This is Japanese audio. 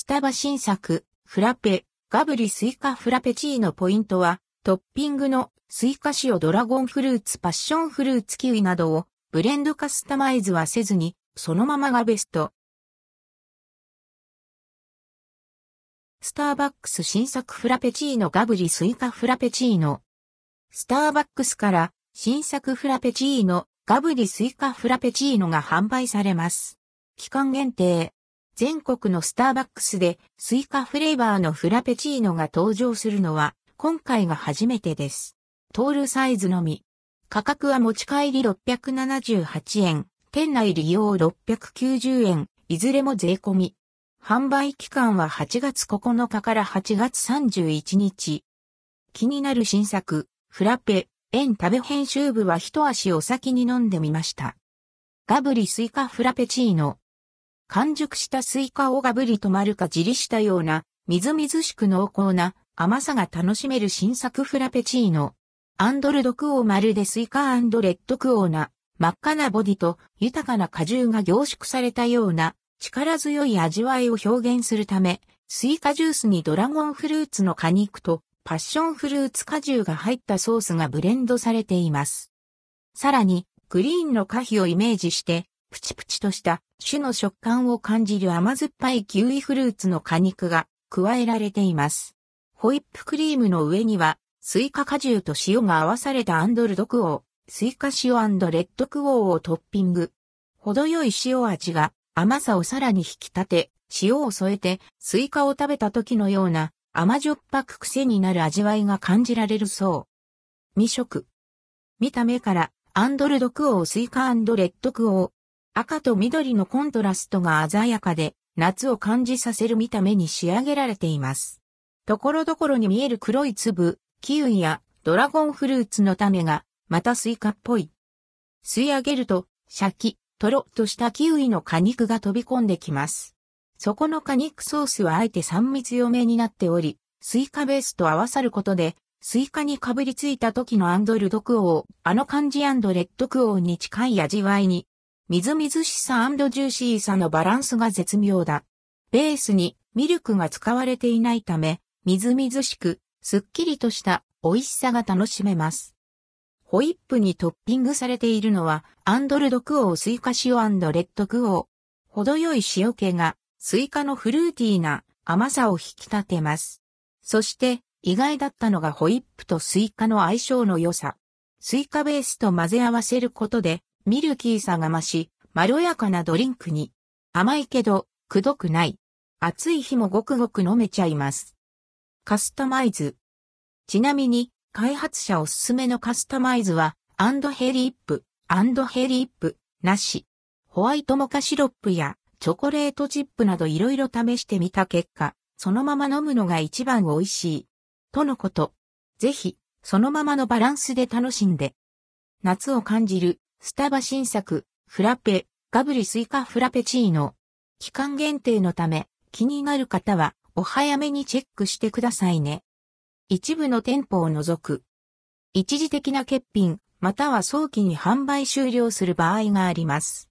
スタバ新作、フラペ、ガブリスイカフラペチーノポイントは、トッピングのスイカ塩ドラゴンフルーツパッションフルーツキウイなどをブレンドカスタマイズはせずに、そのままがベスト。スターバックス新作フラペチーノガブリスイカフラペチーノ。スターバックスから新作フラペチーノガブリスイカフラペチーノが販売されます。期間限定。全国のスターバックスでスイカフレーバーのフラペチーノが登場するのは今回が初めてです。トールサイズのみ。価格は持ち帰り678円、店内利用690円、いずれも税込み。販売期間は8月9日から8月31日。気になる新作、フラペ、円食べ編集部は一足お先に飲んでみました。ガブリスイカフラペチーノ。完熟したスイカをガブリと丸かじりしたような、みずみずしく濃厚な甘さが楽しめる新作フラペチーノ。アンドルドクオーまるでスイカレッドクオーな真っ赤なボディと豊かな果汁が凝縮されたような力強い味わいを表現するため、スイカジュースにドラゴンフルーツの果肉とパッションフルーツ果汁が入ったソースがブレンドされています。さらに、グリーンの果皮をイメージして、プチプチとした種の食感を感じる甘酸っぱいキウイフルーツの果肉が加えられています。ホイップクリームの上には、スイカ果汁と塩が合わされたアンドルドクオー、スイカ塩レッドクオーをトッピング。程よい塩味が甘さをさらに引き立て、塩を添えてスイカを食べた時のような甘じょっぱく癖になる味わいが感じられるそう。未食。見た目からアンドルドクオースイカレッドクオー。赤と緑のコントラストが鮮やかで、夏を感じさせる見た目に仕上げられています。ところどころに見える黒い粒、キウイやドラゴンフルーツの種が、またスイカっぽい。吸い上げると、シャキ、とろっとしたキウイの果肉が飛び込んできます。そこの果肉ソースはあえて酸味強めになっており、スイカベースと合わさることで、スイカにかぶりついた時のアンドルドクオー、あの感じアンドレッドクオーに近い味わいにみずみずしさジューシーさのバランスが絶妙だ。ベースにミルクが使われていないため、みずみずしく、すっきりとした美味しさが楽しめます。ホイップにトッピングされているのは、アンドルドクオースイカ塩レッドクオー。程よい塩気が、スイカのフルーティーな甘さを引き立てます。そして、意外だったのがホイップとスイカの相性の良さ。スイカベースと混ぜ合わせることで、ミルキーさが増し、まろやかなドリンクに。甘いけど、くどくない。暑い日もごくごく飲めちゃいます。カスタマイズ。ちなみに、開発者おすすめのカスタマイズは、アンドヘリップ、アンドヘリップ、なし。ホワイトモカシロップやチョコレートチップなどいろいろ試してみた結果、そのまま飲むのが一番美味しい。とのこと。ぜひ、そのままのバランスで楽しんで。夏を感じるスタバ新作、フラペ、ガブリスイカフラペチーノ。期間限定のため、気になる方は、お早めにチェックしてくださいね。一部の店舗を除く。一時的な欠品、または早期に販売終了する場合があります。